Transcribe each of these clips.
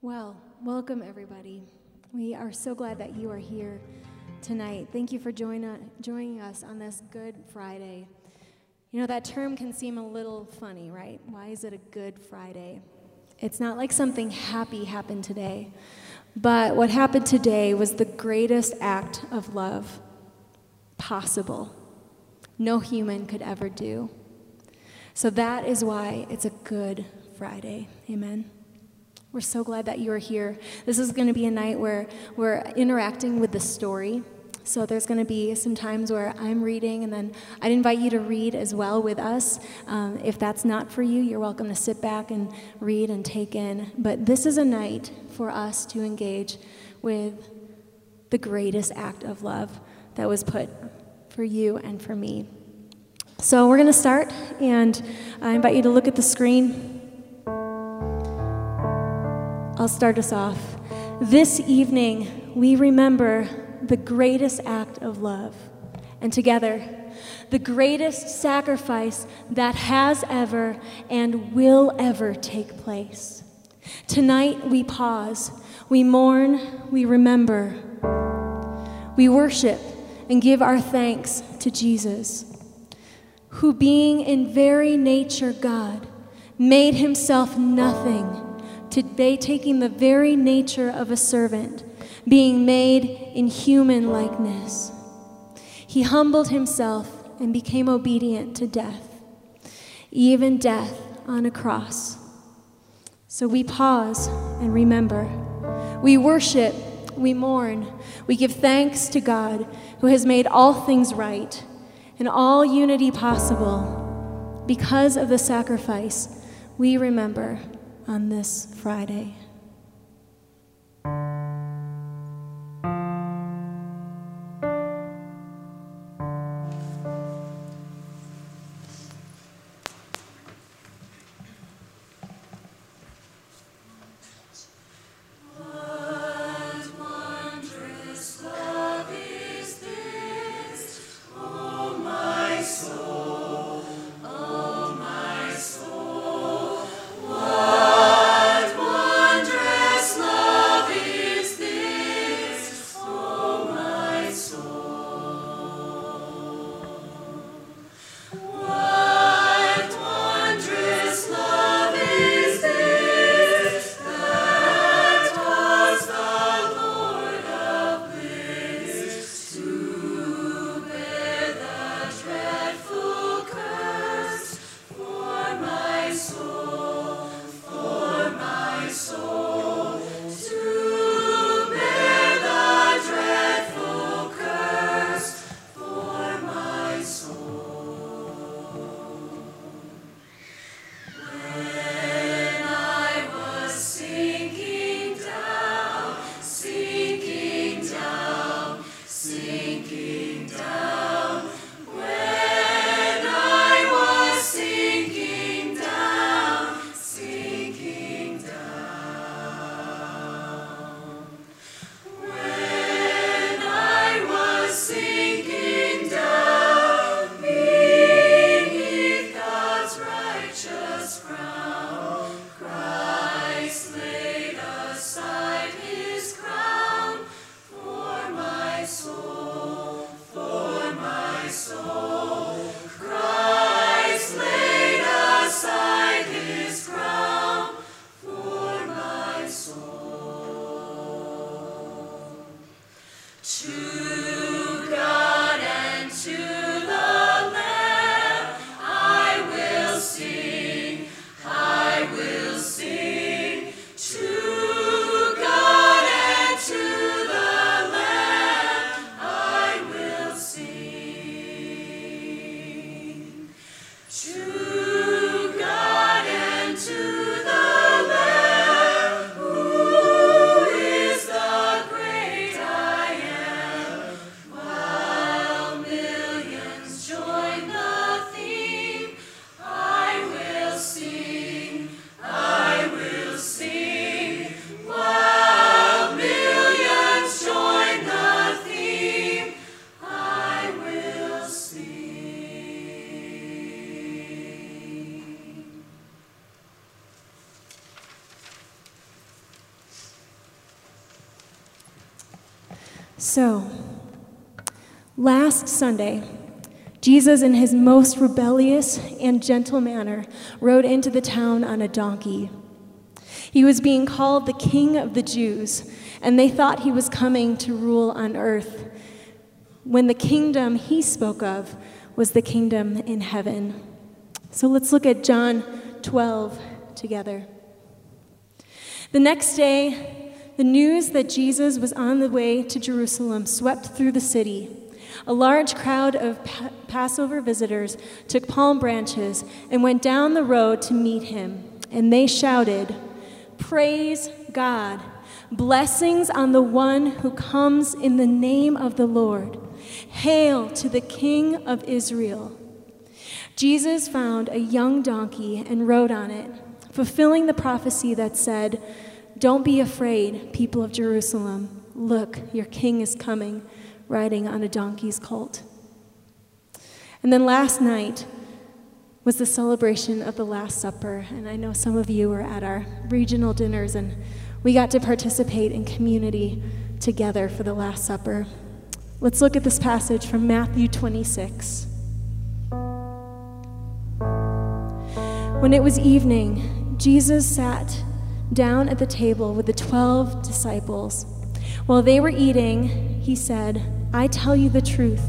Well, welcome everybody. We are so glad that you are here tonight. Thank you for join, uh, joining us on this Good Friday. You know, that term can seem a little funny, right? Why is it a Good Friday? It's not like something happy happened today, but what happened today was the greatest act of love possible. No human could ever do. So that is why it's a Good Friday. Amen. We're so glad that you are here. This is going to be a night where we're interacting with the story. So there's going to be some times where I'm reading, and then I'd invite you to read as well with us. Um, if that's not for you, you're welcome to sit back and read and take in. But this is a night for us to engage with the greatest act of love that was put for you and for me. So we're going to start, and I invite you to look at the screen. I'll start us off. This evening, we remember the greatest act of love, and together, the greatest sacrifice that has ever and will ever take place. Tonight, we pause, we mourn, we remember, we worship and give our thanks to Jesus, who, being in very nature God, made himself nothing today taking the very nature of a servant, being made in human likeness. He humbled himself and became obedient to death, even death on a cross. So we pause and remember. We worship, we mourn, we give thanks to God who has made all things right and all unity possible. Because of the sacrifice, we remember on this Friday. So, last Sunday, Jesus, in his most rebellious and gentle manner, rode into the town on a donkey. He was being called the King of the Jews, and they thought he was coming to rule on earth when the kingdom he spoke of was the kingdom in heaven. So let's look at John 12 together. The next day, the news that Jesus was on the way to Jerusalem swept through the city. A large crowd of pa- Passover visitors took palm branches and went down the road to meet him, and they shouted, Praise God! Blessings on the one who comes in the name of the Lord. Hail to the King of Israel. Jesus found a young donkey and rode on it, fulfilling the prophecy that said, don't be afraid, people of Jerusalem. Look, your king is coming, riding on a donkey's colt. And then last night was the celebration of the Last Supper. And I know some of you were at our regional dinners, and we got to participate in community together for the Last Supper. Let's look at this passage from Matthew 26. When it was evening, Jesus sat down at the table with the twelve disciples. While they were eating, he said, I tell you the truth,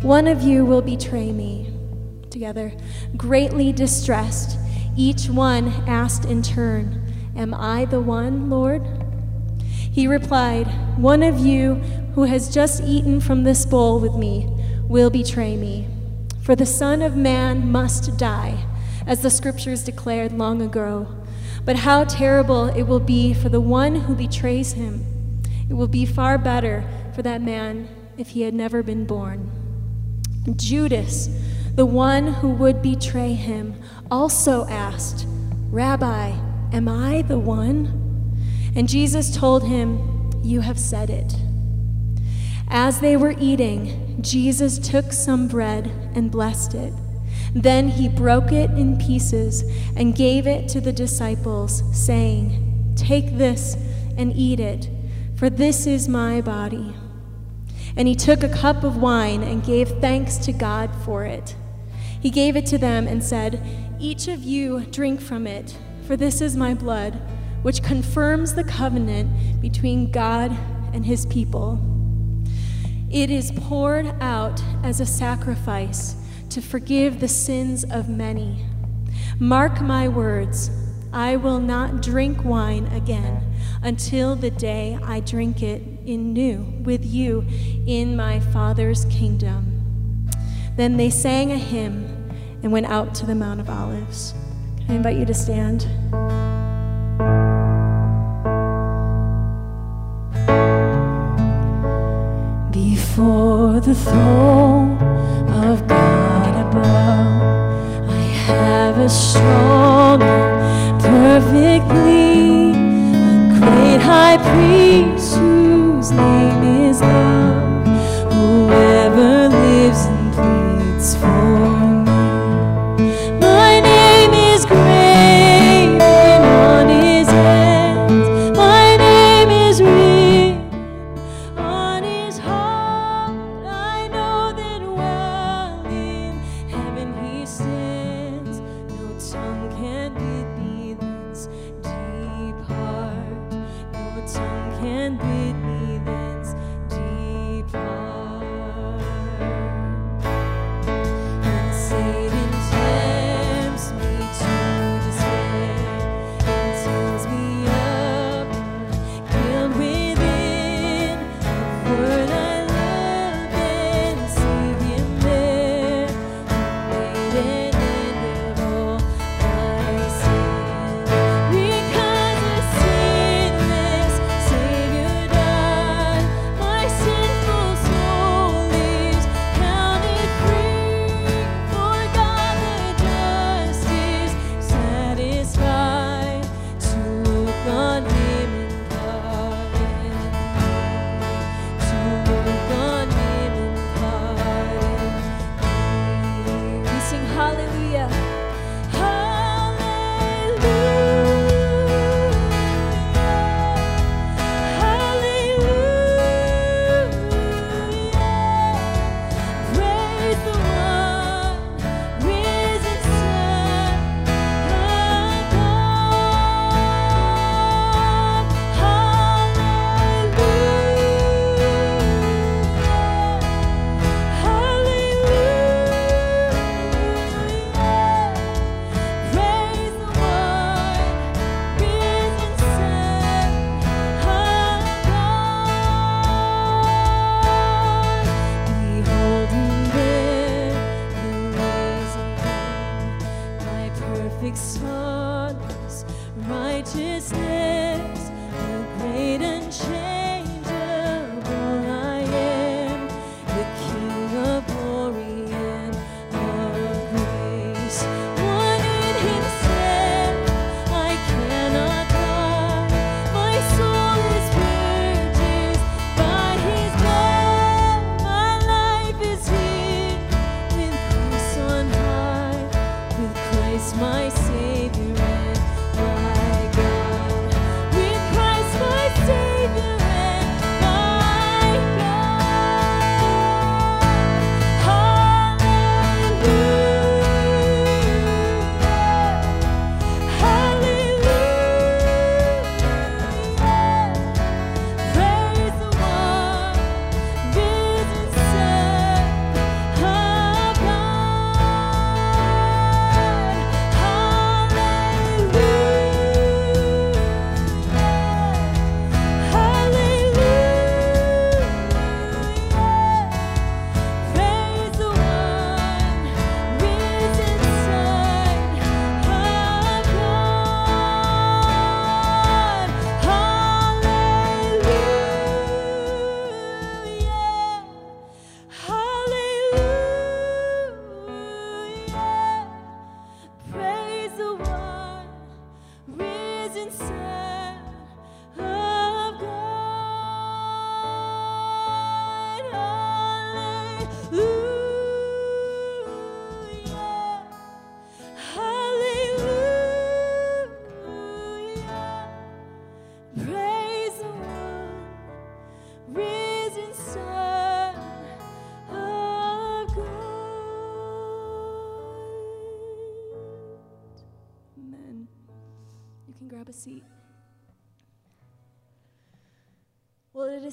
one of you will betray me. Together, greatly distressed, each one asked in turn, Am I the one, Lord? He replied, One of you who has just eaten from this bowl with me will betray me. For the Son of Man must die, as the scriptures declared long ago. But how terrible it will be for the one who betrays him. It will be far better for that man if he had never been born. Judas, the one who would betray him, also asked, Rabbi, am I the one? And Jesus told him, You have said it. As they were eating, Jesus took some bread and blessed it. Then he broke it in pieces and gave it to the disciples, saying, Take this and eat it, for this is my body. And he took a cup of wine and gave thanks to God for it. He gave it to them and said, Each of you drink from it, for this is my blood, which confirms the covenant between God and his people. It is poured out as a sacrifice to forgive the sins of many. Mark my words, I will not drink wine again until the day I drink it in new with you in my Father's kingdom. Then they sang a hymn and went out to the Mount of Olives. Can I invite you to stand? Before the throne of God above. I have a strong perfectly a great high priest whose name is love.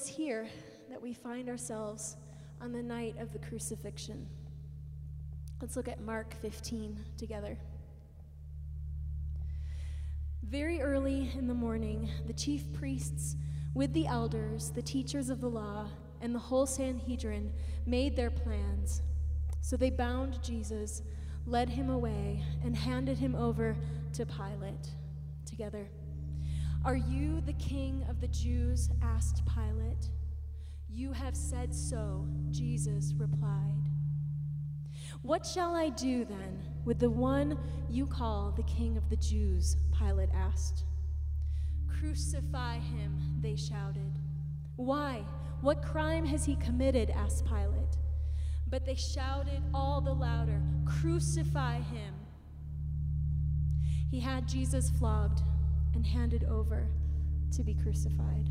Is here that we find ourselves on the night of the crucifixion. Let's look at Mark 15 together. Very early in the morning, the chief priests, with the elders, the teachers of the law, and the whole Sanhedrin made their plans. So they bound Jesus, led him away, and handed him over to Pilate. Together. Are you the king of the Jews? asked Pilate. You have said so, Jesus replied. What shall I do then with the one you call the king of the Jews? Pilate asked. Crucify him, they shouted. Why? What crime has he committed? asked Pilate. But they shouted all the louder, Crucify him. He had Jesus flogged and handed over to be crucified.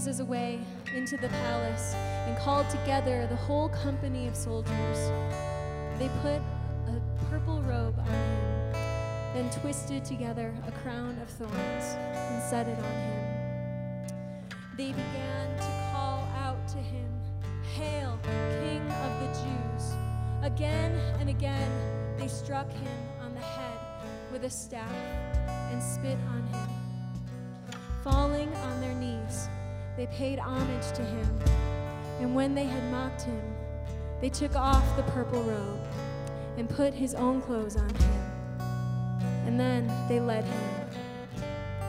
Jesus away into the palace and called together the whole company of soldiers. They put a purple robe on him, then twisted together a crown of thorns and set it on him. They began to call out to him, Hail, King of the Jews! Again and again they struck him on the head with a staff and spit on him. Falling on their knees, they paid homage to him. And when they had mocked him, they took off the purple robe and put his own clothes on him. And then they led him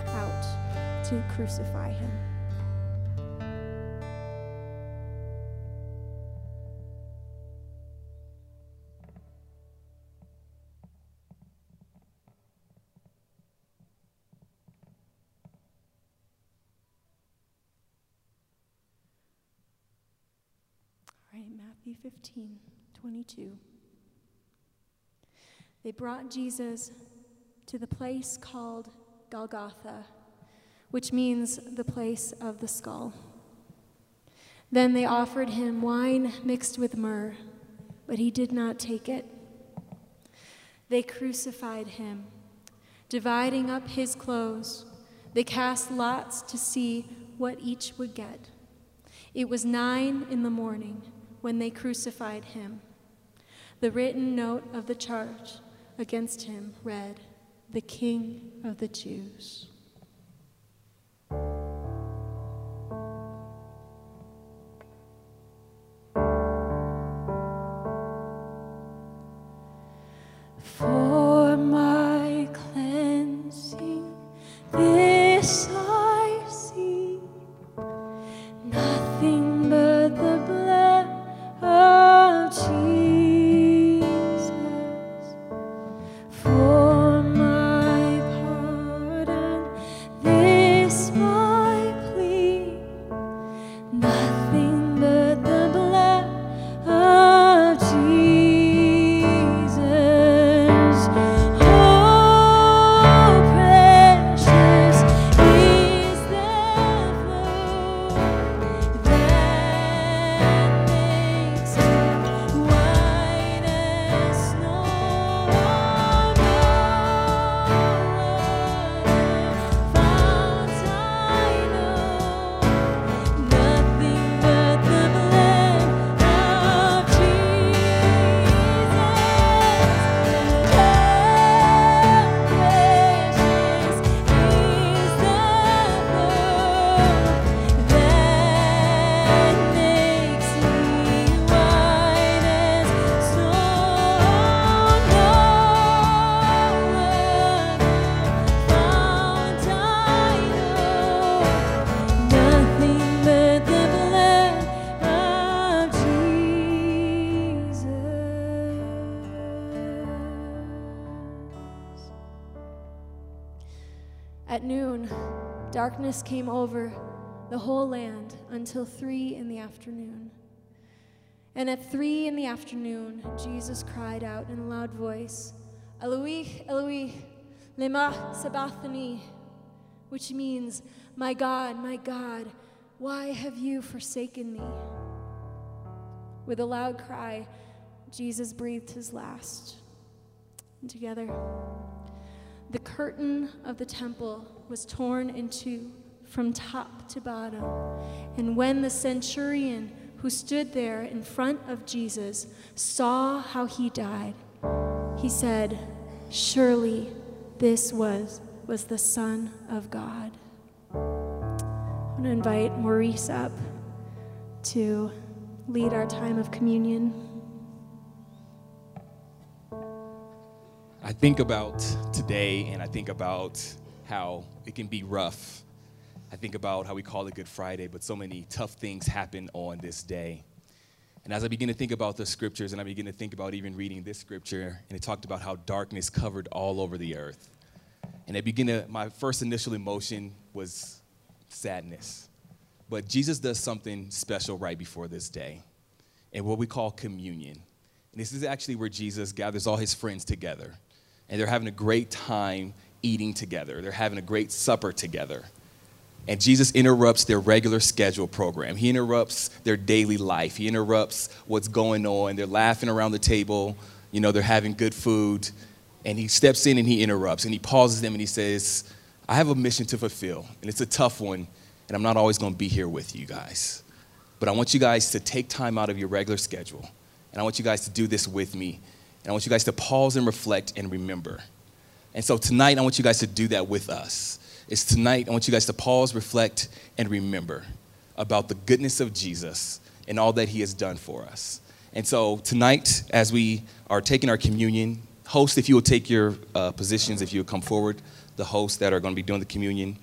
out to crucify him. Matthew 15, 22. They brought Jesus to the place called Golgotha, which means the place of the skull. Then they offered him wine mixed with myrrh, but he did not take it. They crucified him, dividing up his clothes. They cast lots to see what each would get. It was nine in the morning when they crucified him. The written note of the charge against him read, The King of the Jews. Darkness came over the whole land until three in the afternoon. And at three in the afternoon, Jesus cried out in a loud voice, Eloi, Eloi, lema sabachthani, which means, My God, my God, why have you forsaken me? With a loud cry, Jesus breathed his last. And together, the curtain of the temple was torn in two from top to bottom. And when the centurion who stood there in front of Jesus saw how he died, he said, Surely this was, was the Son of God. I want to invite Maurice up to lead our time of communion. I think about today and I think about how it can be rough. I think about how we call it Good Friday, but so many tough things happen on this day. And as I begin to think about the scriptures and I begin to think about even reading this scripture, and it talked about how darkness covered all over the earth. And I begin to, my first initial emotion was sadness. But Jesus does something special right before this day, and what we call communion. And this is actually where Jesus gathers all his friends together and they're having a great time eating together. They're having a great supper together. And Jesus interrupts their regular schedule program. He interrupts their daily life. He interrupts what's going on. They're laughing around the table. You know, they're having good food. And he steps in and he interrupts and he pauses them and he says, I have a mission to fulfill. And it's a tough one. And I'm not always going to be here with you guys. But I want you guys to take time out of your regular schedule. And I want you guys to do this with me. And I want you guys to pause and reflect and remember. And so tonight, I want you guys to do that with us. It's tonight, I want you guys to pause, reflect, and remember about the goodness of Jesus and all that he has done for us. And so tonight, as we are taking our communion, host, if you will take your uh, positions, if you would come forward, the hosts that are going to be doing the communion.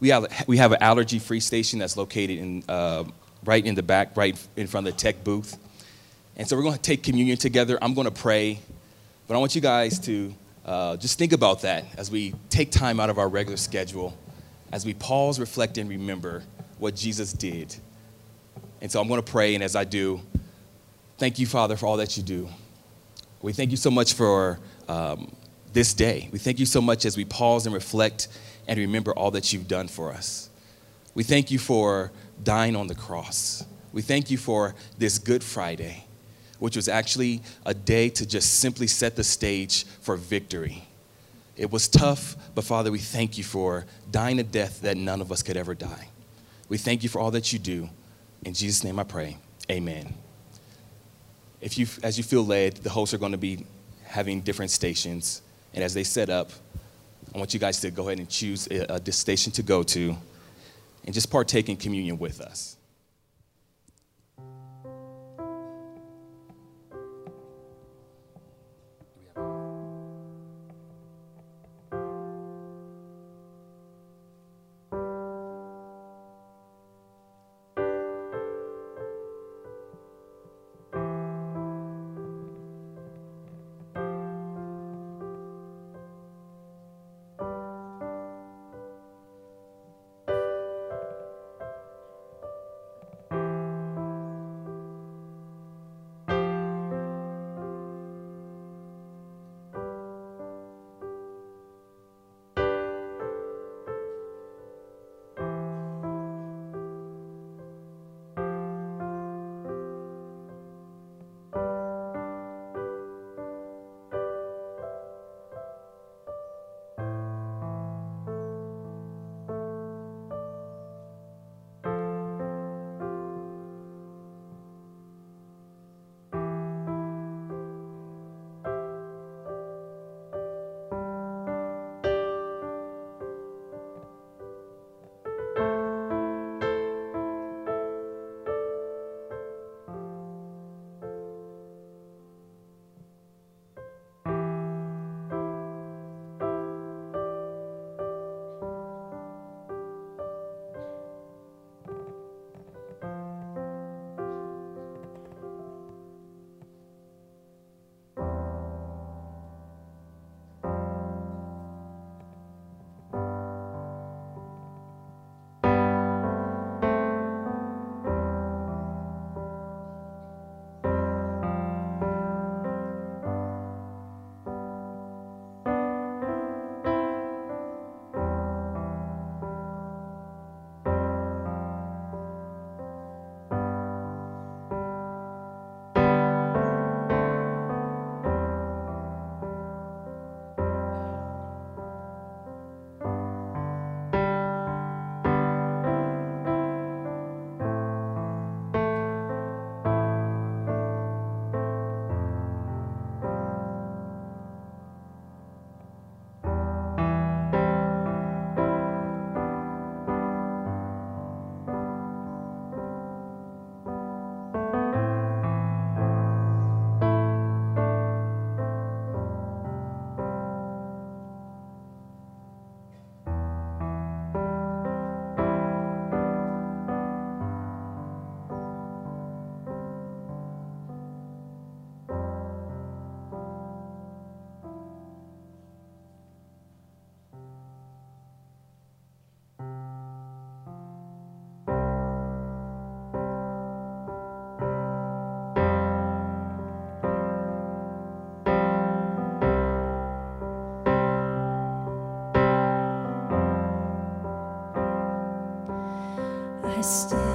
We have, we have an allergy free station that's located in, uh, right in the back, right in front of the tech booth. And so we're going to take communion together. I'm going to pray, but I want you guys to uh, just think about that as we take time out of our regular schedule, as we pause, reflect, and remember what Jesus did. And so I'm going to pray, and as I do, Thank you, Father, for all that you do. We thank you so much for um, this day. We thank you so much as we pause and reflect and remember all that you've done for us. We thank you for dying on the cross. We thank you for this Good Friday, which was actually a day to just simply set the stage for victory. It was tough, but Father, we thank you for dying a death that none of us could ever die. We thank you for all that you do. In Jesus' name I pray. Amen. If you, as you feel led, the hosts are going to be having different stations. And as they set up, I want you guys to go ahead and choose a, a station to go to and just partake in communion with us. still.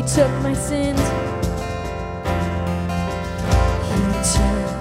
He took my sins. He took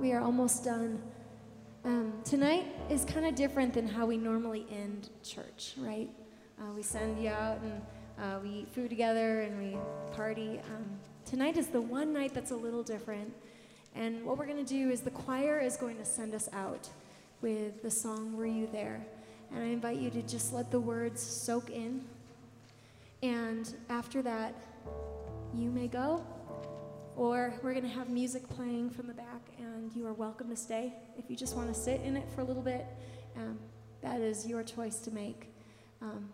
We are almost done. Um, tonight is kind of different than how we normally end church, right? Uh, we send you out and uh, we eat food together and we party. Um, tonight is the one night that's a little different. And what we're going to do is the choir is going to send us out with the song Were You There? And I invite you to just let the words soak in. And after that, you may go or we're going to have music playing from the back, and you are welcome to stay. If you just want to sit in it for a little bit, um, that is your choice to make. Um,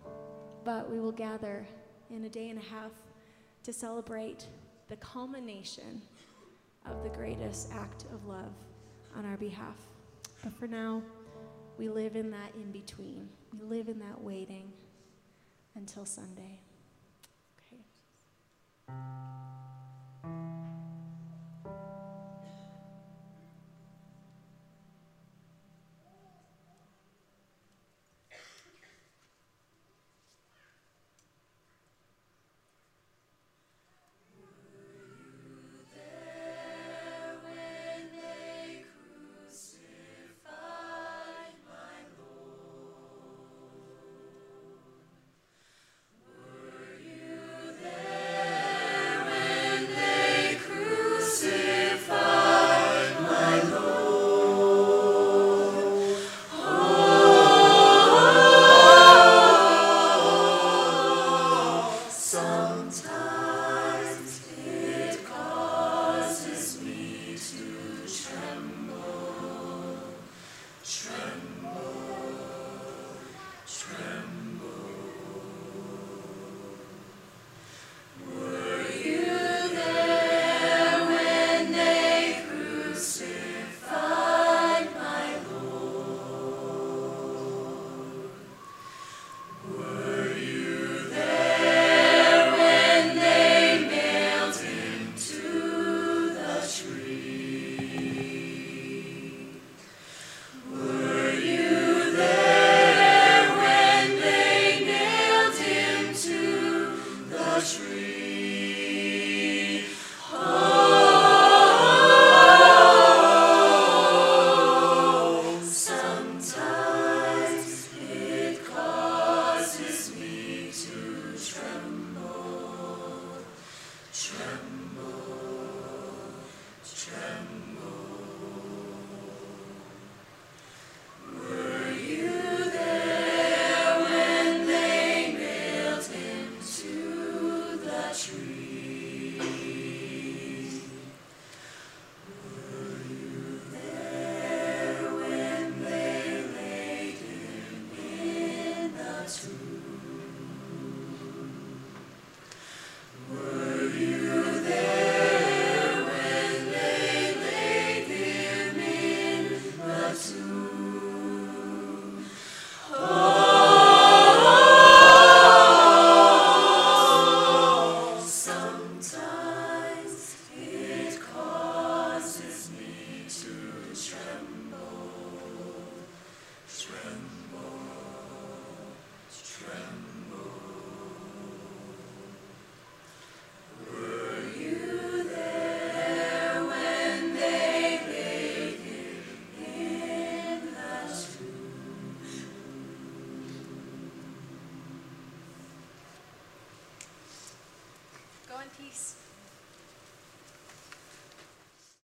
but we will gather in a day and a half to celebrate the culmination of the greatest act of love on our behalf. But for now, we live in that in between. We live in that waiting until Sunday. Okay.